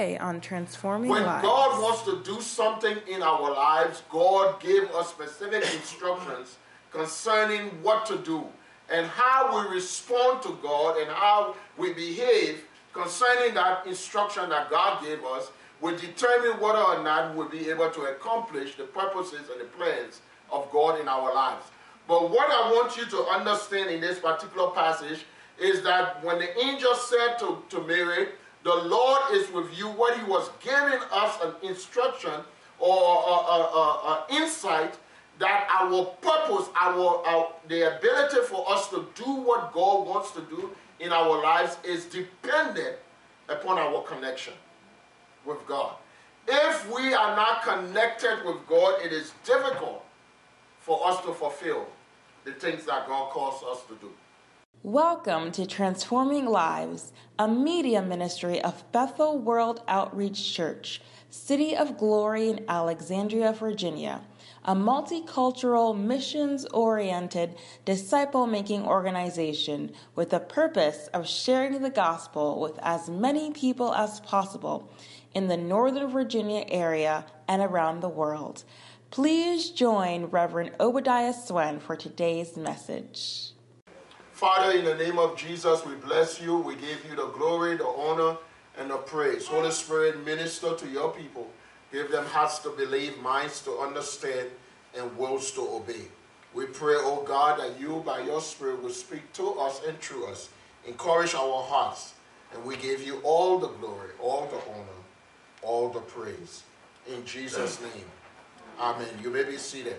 Today on Transforming When Lives. God wants to do something in our lives, God gave us specific instructions concerning what to do and how we respond to God and how we behave concerning that instruction that God gave us will determine whether or not we'll be able to accomplish the purposes and the plans of God in our lives. But what I want you to understand in this particular passage is that when the angel said to, to Mary, the Lord is with you, what he was giving us an instruction or an insight that our purpose, our, our the ability for us to do what God wants to do in our lives is dependent upon our connection with God. If we are not connected with God, it is difficult for us to fulfill the things that God calls us to do. Welcome to Transforming Lives, a media ministry of Bethel World Outreach Church, City of Glory in Alexandria, Virginia, a multicultural, missions oriented, disciple making organization with the purpose of sharing the gospel with as many people as possible in the Northern Virginia area and around the world. Please join Reverend Obadiah Swen for today's message. Father, in the name of Jesus, we bless you. We give you the glory, the honor, and the praise. Holy Spirit, minister to your people. Give them hearts to believe, minds to understand, and wills to obey. We pray, oh God, that you, by your Spirit, will speak to us and through us. Encourage our hearts, and we give you all the glory, all the honor, all the praise. In Jesus' name, amen. You may be seated.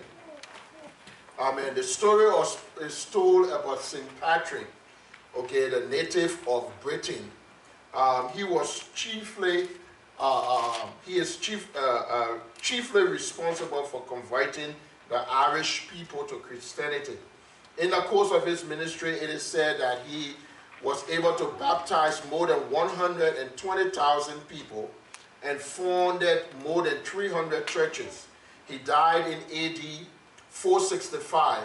Amen. The story was, is told about St. Patrick, okay, the native of Britain. Um, he was chiefly, uh, um, he is chief, uh, uh, chiefly responsible for converting the Irish people to Christianity. In the course of his ministry, it is said that he was able to baptize more than 120,000 people and founded more than 300 churches. He died in AD 465.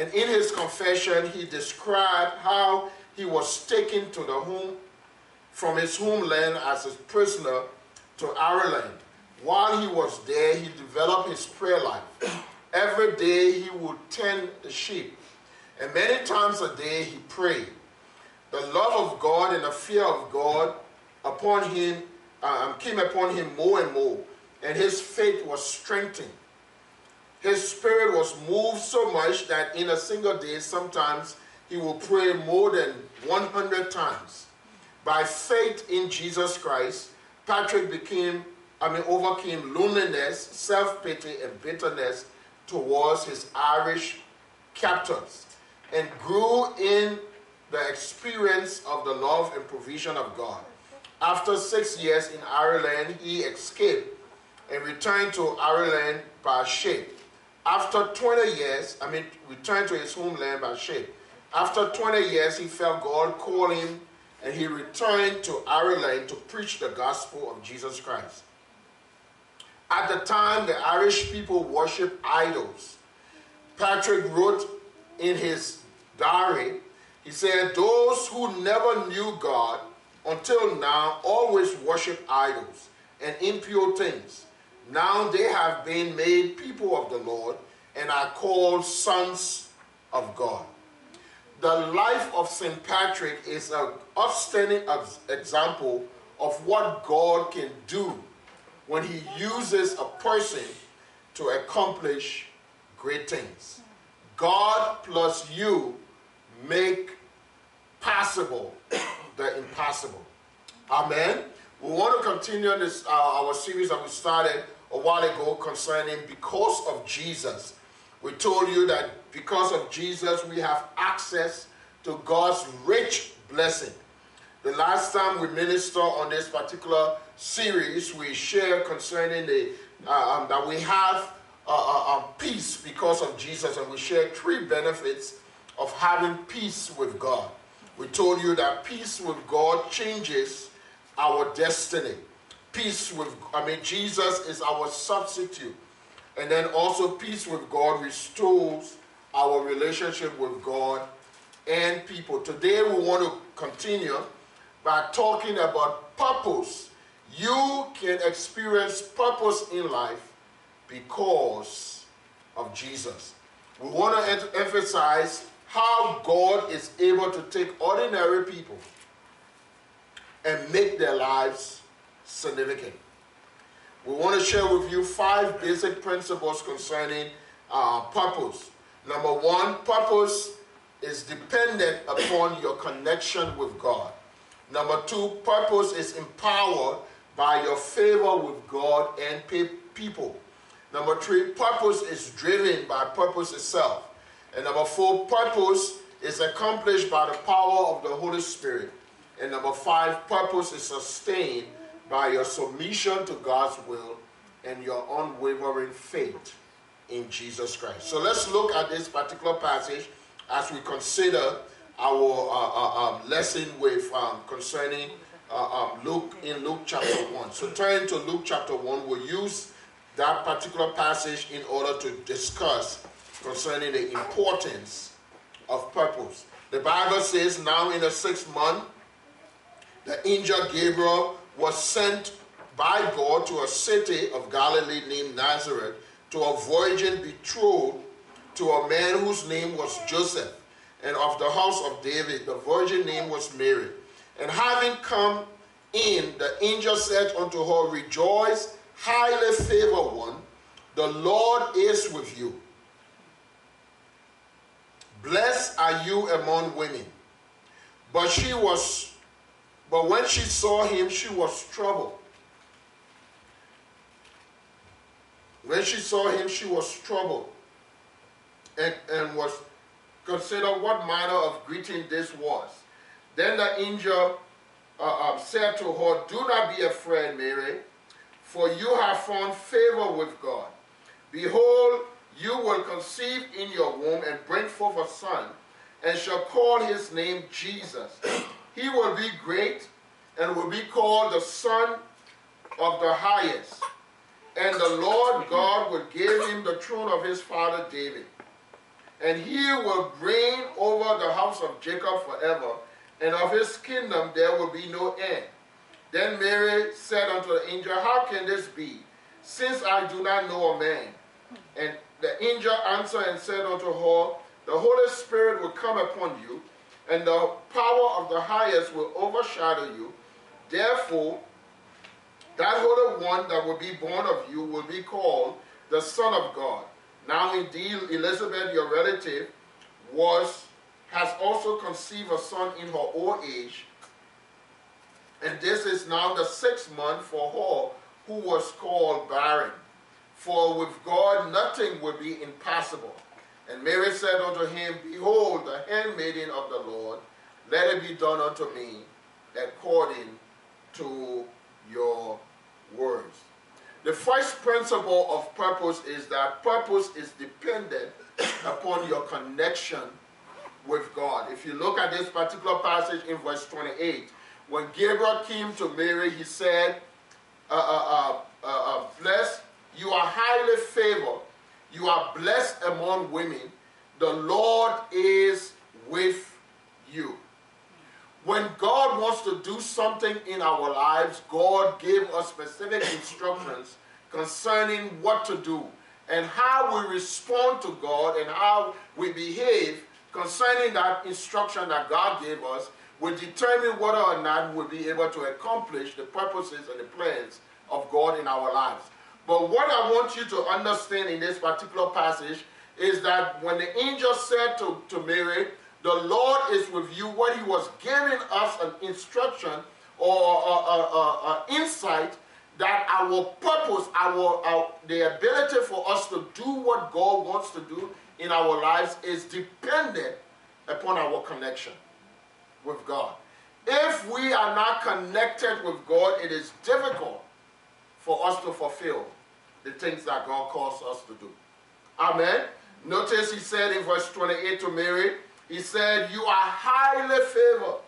And in his confession, he described how he was taken to the home from his homeland as a prisoner to Ireland. While he was there, he developed his prayer life. Every day he would tend the sheep, and many times a day he prayed. The love of God and the fear of God upon him um, came upon him more and more, and his faith was strengthened. His spirit was moved so much that in a single day, sometimes he will pray more than 100 times. By faith in Jesus Christ, Patrick became, I mean, overcame loneliness, self-pity, and bitterness towards his Irish captors, and grew in the experience of the love and provision of God. After six years in Ireland, he escaped and returned to Ireland by ship. After 20 years, I mean, returned to his homeland by ship. After 20 years, he felt God call him and he returned to Ireland to preach the gospel of Jesus Christ. At the time, the Irish people worshiped idols. Patrick wrote in his diary, he said, Those who never knew God until now always worship idols and impure things. Now they have been made people of the Lord and are called sons of God. The life of St. Patrick is an outstanding example of what God can do when he uses a person to accomplish great things. God plus you make possible the impossible. Amen. We want to continue this uh, our series that we started a while ago concerning because of Jesus. We told you that because of Jesus we have access to God's rich blessing. The last time we ministered on this particular series, we shared concerning the uh, um, that we have uh, uh, peace because of Jesus, and we shared three benefits of having peace with God. We told you that peace with God changes our destiny. Peace with, I mean, Jesus is our substitute. And then also, peace with God restores our relationship with God and people. Today, we want to continue by talking about purpose You can experience purpose in life because of Jesus. We want to emphasize how God is able to take ordinary people and make their lives significant. We want to share with you five basic principles concerning uh, purpose. Number one, purpose is dependent upon your connection with God. Number two, purpose is empowered by your favor with God and people. Number three, purpose is driven by purpose itself. And number four, purpose is accomplished by the power of the Holy Spirit. And number five, purpose is sustained by your submission to God's will and your unwavering faith in Jesus Christ. So let's look at this particular passage as we consider our uh, uh, um, lesson with um, concerning uh, um, Luke in Luke chapter 1. So turn to Luke chapter 1. We'll use that particular passage in order to discuss concerning the importance of purpose. The Bible says, now in the sixth month, the angel Gabriel was sent by God to a city of Galilee named Nazareth to a virgin betrothed to a man whose name was Joseph, and of the house of David. The virgin name was Mary. And having come in, the angel said unto her, Rejoice, highly favored one, the Lord is with you. Blessed are you among women. But she was, but when she saw him, she was troubled. When she saw him, she was troubled and, and was considered what manner of greeting this was. Then the angel uh, uh, said to her, Do not be afraid, Mary, for you have found favor with God. Behold, you will conceive in your womb and bring forth a son, and shall call his name Jesus. He will be great and will be called the Son of the Highest. And the Lord God will give him the throne of his father David. And he will reign over the house of Jacob forever, and of his kingdom there will be no end. Then Mary said unto the angel, How can this be, since I do not know a man? And the angel answered and said unto her, The Holy Spirit will come upon you, and the power of the highest will overshadow you. Therefore, that Holy One that will be born of you will be called the Son of God. Now indeed, Elizabeth, your relative, was has also conceived a son in her old age, and this is now the sixth month for her who was called barren. For with God nothing will be impossible. And Mary said unto him, Behold, the handmaiden of the Lord, let it be done unto me according to your words. The first principle of purpose is that purpose is dependent upon your connection with God. If you look at this particular passage in verse 28, when Gabriel came to Mary, he said, uh, uh, uh, uh, uh Blessed, you are highly favored, you are blessed among women, the Lord is with you. When God wants to do something in our lives, God gave us specific instructions concerning what to do and how we respond to God and how we behave concerning that instruction that God gave us will determine whether or not we'll be able to accomplish the purposes and the plans of God in our lives. But what I want you to understand in this particular passage is that when the angel said to, to Mary, the Lord is with you, what he was giving us an instruction or insight that our purpose, our, our, the ability for us to do what God wants to do in our lives is dependent upon our connection with God. If we are not connected with God, it is difficult for us to fulfill the things that God calls us to do. Amen. Notice he said in verse 28 to Mary, he said, You are highly favored.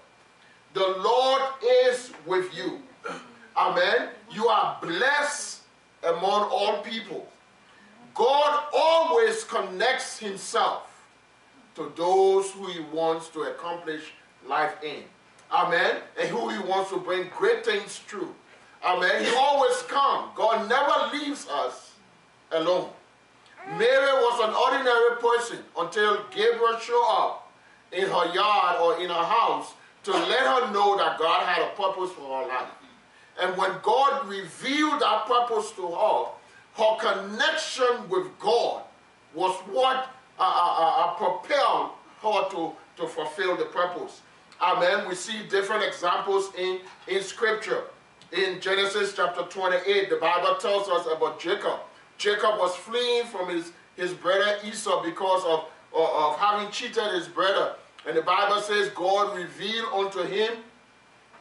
The Lord is with you. Amen. You are blessed among all people. God always connects himself to those who he wants to accomplish life in. Amen. And who he wants to bring great things through. Amen. He always comes. God never leaves us alone. Mary was an ordinary person until Gabriel showed up in her yard or in her house to let her know that God had a purpose for her life. And when God revealed that purpose to her, her connection with God was what uh, uh, uh, uh propelled her to, to fulfill the purpose. Amen. We see different examples in, in Scripture. In Genesis chapter 28, the Bible tells us about Jacob. Jacob was fleeing from his, his brother Esau because of, of, having cheated his brother. And the Bible says God revealed unto him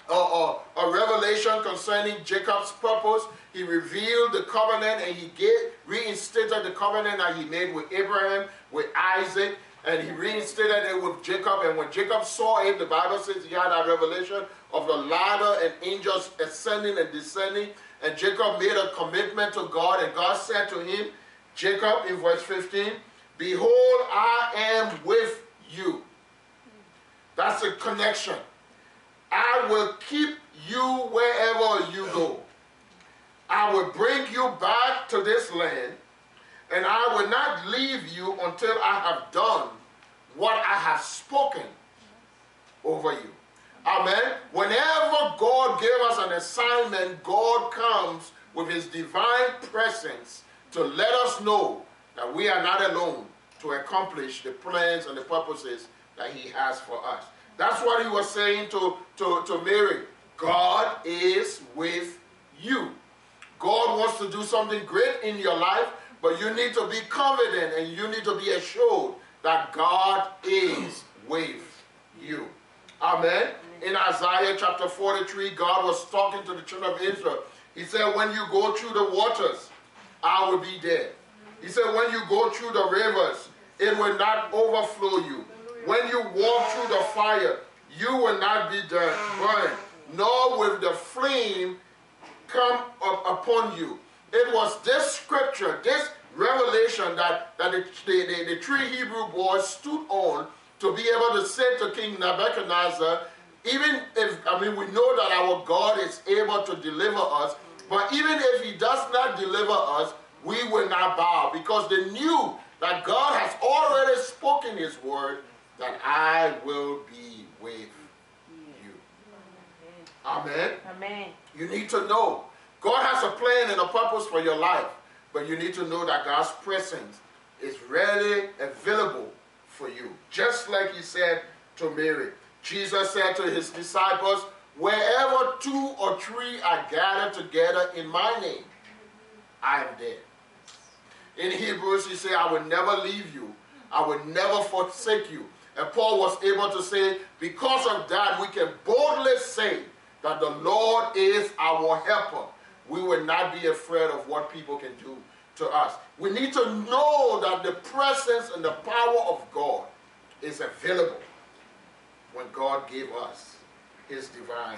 a, a, a, revelation concerning Jacob's purpose. He revealed the covenant and he gave, reinstated the covenant that he made with Abraham, with Isaac, and he reinstated it with Jacob. And when Jacob saw it, the Bible says he had a revelation of the ladder and angels ascending and descending. And Jacob made a commitment to God, and God said to him, Jacob, in verse 15, Behold, I am with you. That's a connection. I will keep you wherever you go. I will bring you back to this land, and I will not leave you until I have done what I have spoken over you. Amen. Whenever God gave us an assignment, God comes with his divine presence to let us know that we are not alone to accomplish the plans and the purposes that he has for us. That's what he was saying to, to, to Mary. God is with you. God wants to do something great in your life, but you need to be confident and you need to be assured that God is with you. Amen. In Isaiah chapter 43, God was talking to the children of Israel. He said, When you go through the waters, I will be there. He said, When you go through the rivers, it will not overflow you. When you walk through the fire, you will not be burned, nor will the flame come up upon you. It was this scripture, this revelation that, that the, the, the, three Hebrew boys stood on to be able to say to King Nebuchadnezzar, even if, I mean, we know that our God is able to deliver us, but even if he does not deliver us, we will not bow because they knew that God has already spoken his word that I will be with you. Amen. Amen. You need to know God has a plan and a purpose for your life, but you need to know that God's presence is readily available for you. Just like he said to Mary. Jesus said to his disciples, Wherever two or three are gathered together in my name, I am there. In Hebrews, he said, I will never leave you. I will never forsake you. And Paul was able to say, because of that, we can boldly say that the Lord is our helper. We will not be afraid of what people can do to us. We need to know that the presence and the power of God is available when God gave us his divine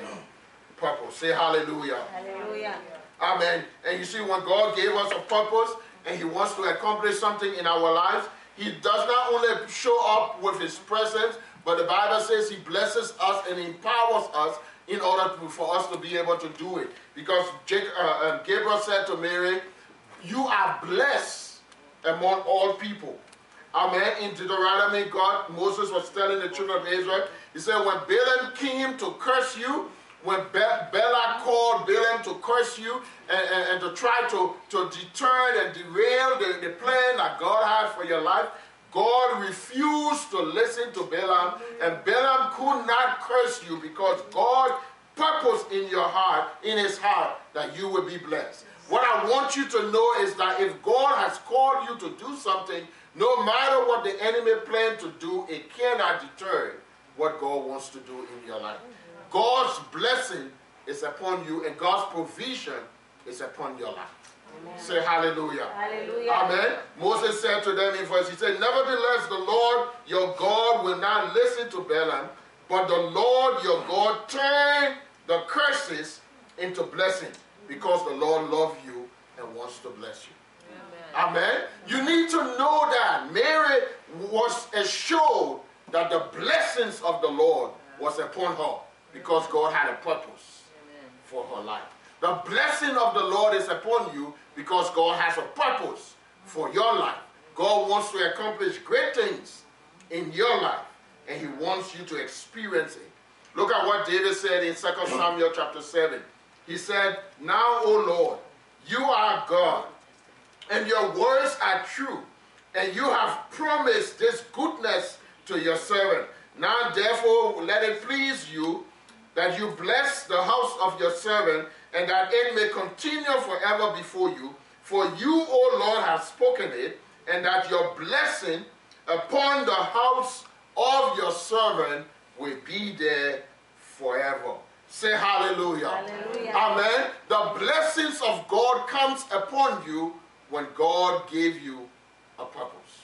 purpose. Say hallelujah. Hallelujah. Amen. And you see, when God gave us a purpose and he wants to accomplish something in our lives, he does not only show up with his presence, but the Bible says he blesses us and empowers us in order to, for us to be able to do it. Because Jacob, uh, uh, Gabriel said to Mary, You are blessed among all people. Amen. In Deuteronomy, God, Moses was telling the children of Israel, he said, When Balaam came to curse you, when Be- Balak called Balaam to curse you and, and, and, to try to, to deter and derail the, the plan that God had for your life, God refused to listen to Balaam, and Balaam could not curse you because God purposed in your heart, in his heart, that you will be blessed. What I want you to know is that if God has called you to do something, no matter what the enemy plans to do, it cannot deter what God wants to do in your life. God's blessing is upon you and God's provision is upon your life. Amen. Say hallelujah. Hallelujah. Amen. Moses said to them in verse, he said, Nevertheless, the Lord your God will not listen to Balaam, but the Lord your God turned the curses into blessing because the Lord loves you and wants to bless you. Amen. Amen. You need to know that Mary was assured that the blessings of the Lord was upon her because God had a purpose for her life. The blessing of the Lord is upon you because God has a purpose for your life. God wants to accomplish great things in your life, and He wants you to experience it. Look at what David said in 2 Samuel chapter 7. He said, Now, O Lord, you are God, and your words are true, and you have promised this goodness to your servant. Now, therefore, let it please you that you bless the house of your servant, and that it may continue forever before you. For you, O Lord, have spoken it, and that your blessing upon the house of your servant will be there forever. Say hallelujah. hallelujah. Amen. The blessings of God comes upon you when God gave you a purpose.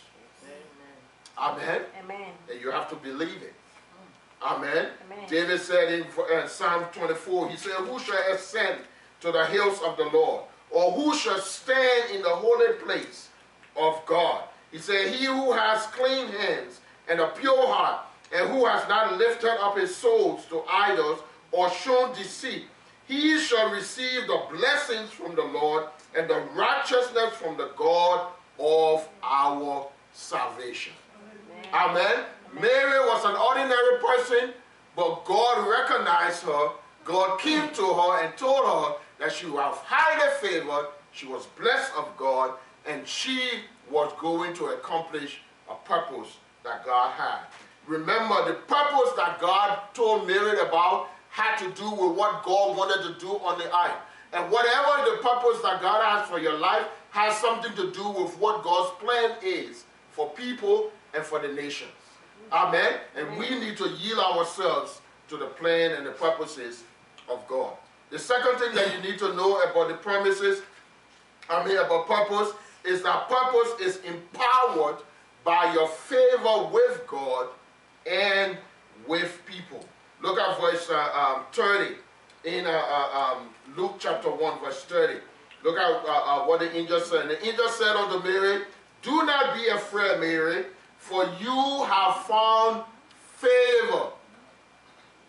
Amen. Amen. Amen. And you have to believe it. Amen. Amen. David said in uh, Psalm 24, he said, Who shall ascend to the hills of the Lord? Or who shall stand in the holy place of God? He said, He who has clean hands and a pure heart, and who has not lifted up his souls to idols or shown deceit, he shall receive the blessings from the Lord and the righteousness from the God of our salvation. Amen. Amen. Mary was an ordinary person, but God recognized her. God came to her and told her that she was highly favored, she was blessed of God, and she was going to accomplish a purpose that God had. Remember, the purpose that God told Mary about had to do with what God wanted to do on the earth. And whatever the purpose that God has for your life has something to do with what God's plan is for people and for the nations. Amen. And we need to yield ourselves to the plan and the purposes of God. The second thing that you need to know about the promises, I mean about purpose, is that purpose is empowered by your favor with God and with people. Look at verse uh, um, 30 in uh, uh, um, Luke chapter 1, verse 30. Look at uh, uh, what the angel said. And The angel said unto Mary, Do not be afraid, Mary, for you have found favor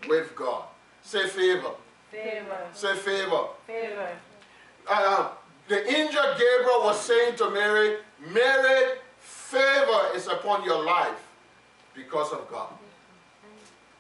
with God. Say favor. Favor. Say favor. Favor. Uh, the angel Gabriel was saying to Mary, Mary, favor is upon your life because of God.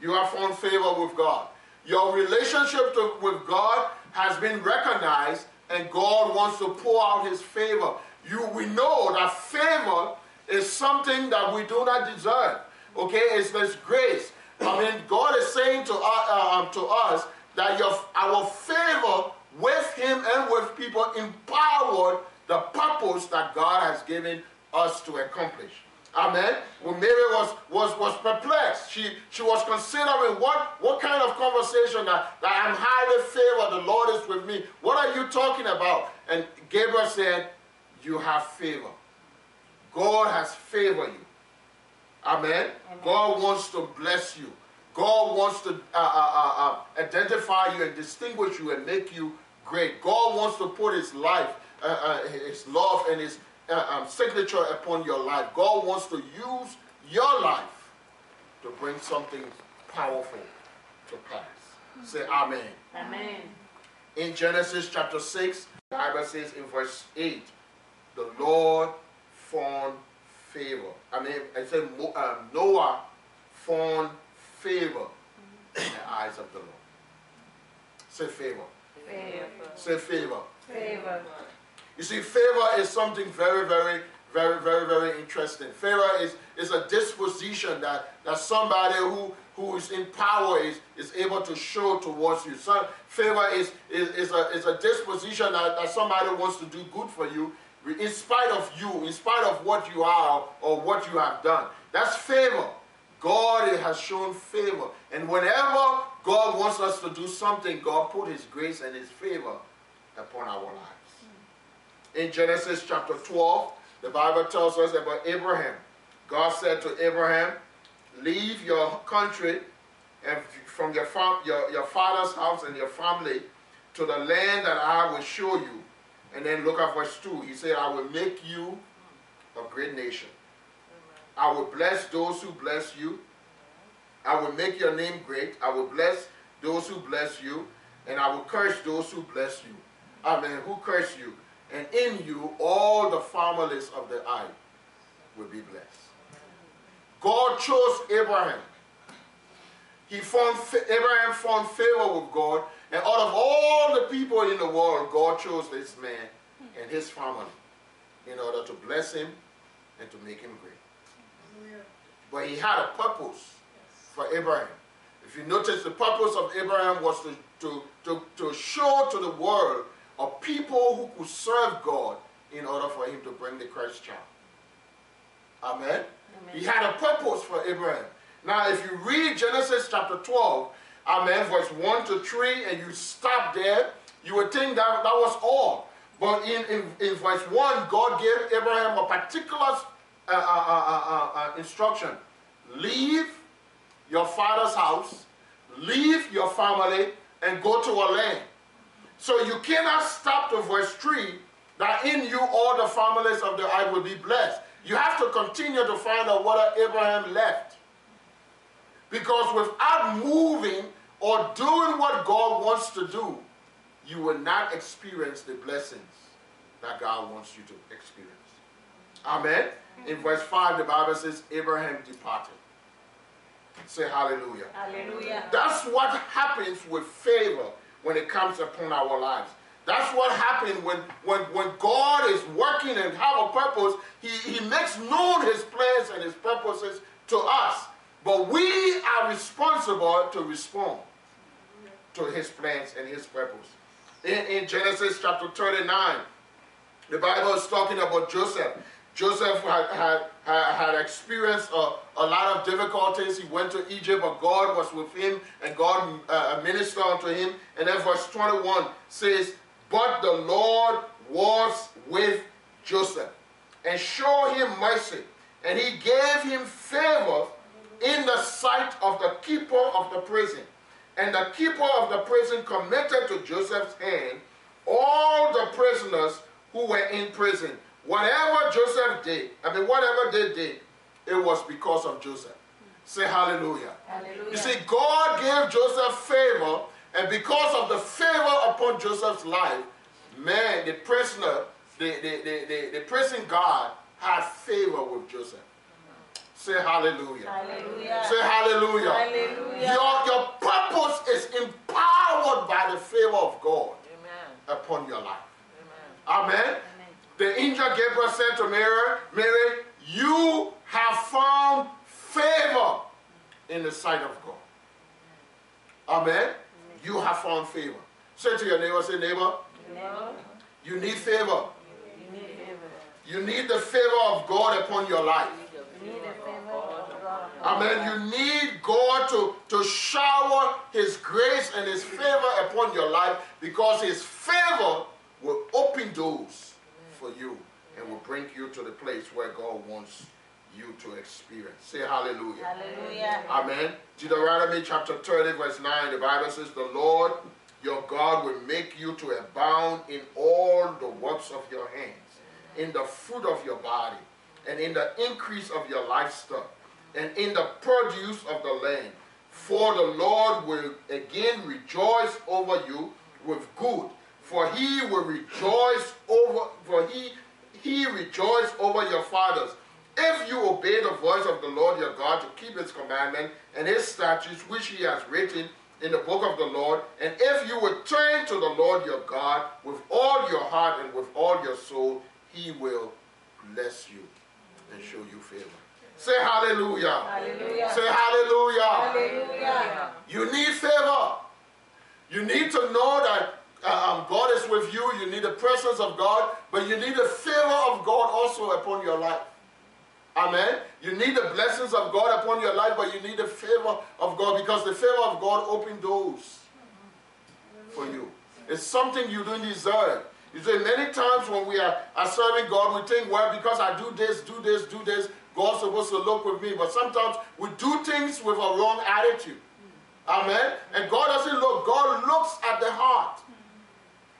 You have found favor with God. Your relationship to, with God has been recognized, and God wants to pour out His favor. You, we know that favor is something that we do not deserve. Okay, it's this grace. I mean, God is saying to, uh, uh, to us that your, our favor with Him and with people empowered the purpose that God has given us to accomplish. Amen. When Mary was was was perplexed, she she was considering what what kind of conversation that, that I'm highly favored, the Lord is with me. What are you talking about? And Gabriel said, You have favor. God has favored you. Amen. Amen. God wants to bless you. God wants to uh, uh, uh, uh, identify you and distinguish you and make you great. God wants to put His life, uh, uh, His love, and His um, signature upon your life. God wants to use your life to bring something powerful to pass. Say Amen. Amen. In Genesis chapter 6, the Bible says in verse 8, the Lord found favor. I mean, I said um, Noah found favor in the eyes of the Lord. Say favor. Favor. Say favor. Favor. You see, favor is something very, very, very, very, very interesting. Favor is, is a disposition that, that somebody who, who is in power is, is able to show towards you. So, favor is, is, is, a, is a disposition that, that somebody wants to do good for you in spite of you, in spite of what you are or what you have done. That's favor. God has shown favor. And whenever God wants us to do something, God put his grace and his favor upon our lives. In Genesis chapter 12, the Bible tells us about Abraham. God said to Abraham, Leave your country and from your, fam- your, your father's house and your family to the land that I will show you. And then look at verse 2. He said, I will make you a great nation. I will bless those who bless you. I will make your name great. I will bless those who bless you. And I will curse those who bless you. Amen. Who curse you. And in you, all the families of the earth will be blessed. God chose Abraham. He found Abraham found favor with God, and out of all the people in the world, God chose this man and his family in order to bless him and to make him great. But he had a purpose for Abraham. If you notice, the purpose of Abraham was to, to, to, to show to the world a people who could serve God in order for him to bring the Christ child. Amen? Amen. He had a purpose for Abraham. Now, if you read Genesis chapter 12, Amen, verse 1 to 3, and you stop there, you would think that that was all. But in, in, in verse 1, God gave Abraham a particular uh, uh, uh, uh, instruction. Leave your father's house, leave your family, and go to a land. So you cannot stop to verse 3 that in you all the families of the earth will be blessed. You have to continue to find out what Abraham left. Because without moving or doing what God wants to do, you will not experience the blessings that God wants you to experience. Amen. In verse 5, the Bible says, Abraham departed. Say hallelujah. Hallelujah. That's what happens with favor when it comes upon our lives. That's what happens when, when, when God is working and have a purpose. He, he makes known his plans and his purposes to us. But we are responsible to respond to his plans and his purpose. In, in Genesis chapter 39, the Bible is talking about Joseph. Joseph had, had, had, experienced a, a, lot of difficulties. He went to Egypt, but God was with him and God uh, ministered unto him. And then verse 21 says, But the Lord was with Joseph and showed him mercy, and he gave him favor in the sight of the keeper of the prison. And the keeper of the prison committed to Joseph's hand all the prisoners who were in prison. Whatever Joseph did, I mean, whatever they did, it was because of Joseph. Say hallelujah. hallelujah. You see, God gave Joseph favor, and because of the favor upon Joseph's life, man, the prisoner, the, the, the, the, the prison guard had favor with Joseph. Say hallelujah. Hallelujah. Say hallelujah. Hallelujah. Your, your purpose is empowered by the favor of God Amen. upon your life. Amen. Amen. The angel Gabriel said to Mary, Mary, you have found favor in the sight of God. Amen. You have found favor. Say to your neighbor, say, neighbor, Never. you need favor. You need favor. You need the favor of God upon your life. You need the favor of God. Amen. You need God to, to shower His grace and His favor upon your life because His favor will open doors for you and will bring you to the place where God wants you to experience. Say hallelujah. Hallelujah. Amen. Deuteronomy chapter 30, verse 9, the Bible says, The Lord your God will make you to abound in all the works of your hands, in the fruit of your body, and in the increase of your livestock, and in the produce of the land. For the Lord will again rejoice over you with good, for he will rejoice over, for he, he rejoiced over your fathers. If you obey the voice of the Lord your God to keep his commandment and his statutes which he has written in the book of the Lord, and if you would turn to the Lord your God with all your heart and with all your soul, he will bless you and show you favor. Say hallelujah. Hallelujah. Say hallelujah. Hallelujah. You need favor. You need to know that uh, um, God is with you. You need the presence of God, but you need the favor of God also upon your life. Amen. You need the blessings of God upon your life, but you need the favor of God because the favor of God opens doors for you. It's something you don't deserve. You see, many times when we are, are serving God, we think, well, because I do this, do this, do this, God's supposed to look with me. But sometimes we do things with a wrong attitude. Amen. And God doesn't look, God looks at the heart.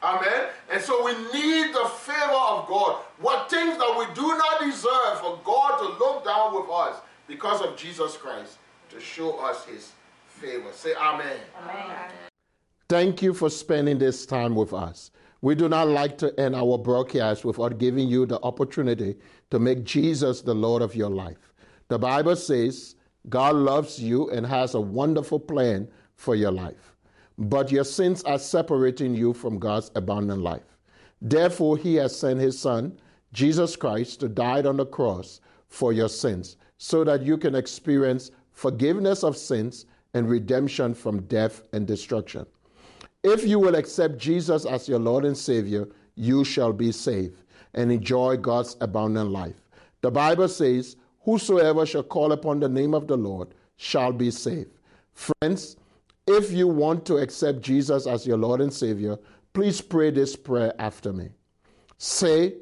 Amen. And so we need the favor of God. What things that we do not deserve for God to look down with us because of Jesus Christ to show us his favor. Say amen. Amen. Thank you for spending this time with us. We do not like to end our broadcast without giving you the opportunity to make Jesus the Lord of your life. The Bible says God loves you and has a wonderful plan for your life, but your sins are separating you from God's abundant life. Therefore, He has sent His Son, Jesus Christ, to die on the cross for your sins so that you can experience forgiveness of sins and redemption from death and destruction. If you will accept Jesus as your Lord and Savior, you shall be saved and enjoy God's abundant life. The Bible says, Whosoever shall call upon the name of the Lord shall be saved. Friends, if you want to accept Jesus as your Lord and Savior, please pray this prayer after me. Say,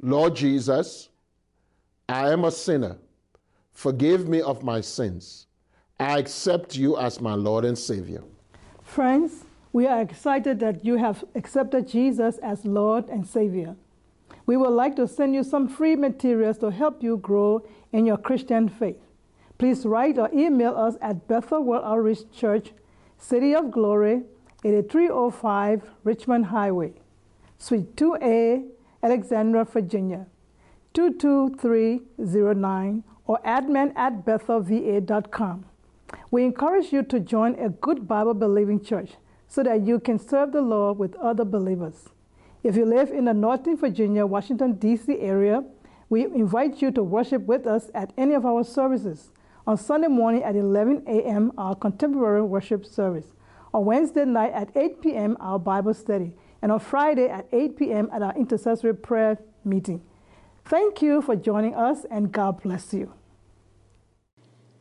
Lord Jesus, I am a sinner. Forgive me of my sins. I accept you as my Lord and Savior. Friends, we are excited that you have accepted Jesus as Lord and Savior. We would like to send you some free materials to help you grow in your Christian faith. Please write or email us at Bethel World Outreach Church, City of Glory, 8305 Richmond Highway, Suite 2A, Alexandria, Virginia, 22309, or admin at bethelva.com. We encourage you to join a good Bible believing church so that you can serve the Lord with other believers. If you live in the Northern Virginia, Washington, D.C. area, we invite you to worship with us at any of our services. On Sunday morning at 11 a.m., our contemporary worship service. On Wednesday night at 8 p.m., our Bible study. And on Friday at 8 p.m. at our intercessory prayer meeting. Thank you for joining us, and God bless you.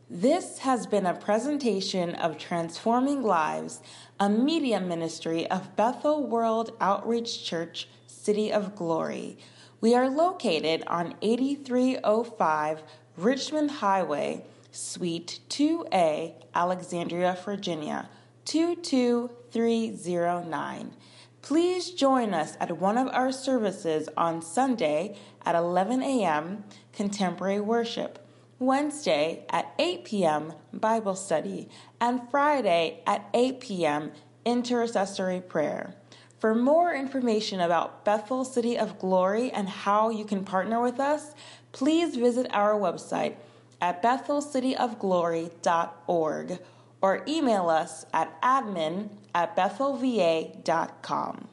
This has been a presentation of Transforming Lives, a media ministry of Bethel World Outreach Church, City of Glory. We are located on 8305 Richmond Highway, Suite 2A, Alexandria, Virginia, 22309. Please join us at one of our services on Sunday at 11 a.m. Contemporary Worship. Wednesday at 8 p.m. Bible study, and Friday at 8 p.m. intercessory prayer. For more information about Bethel City of Glory and how you can partner with us, please visit our website at bethelcityofglory.org or email us at admin at bethelva.com.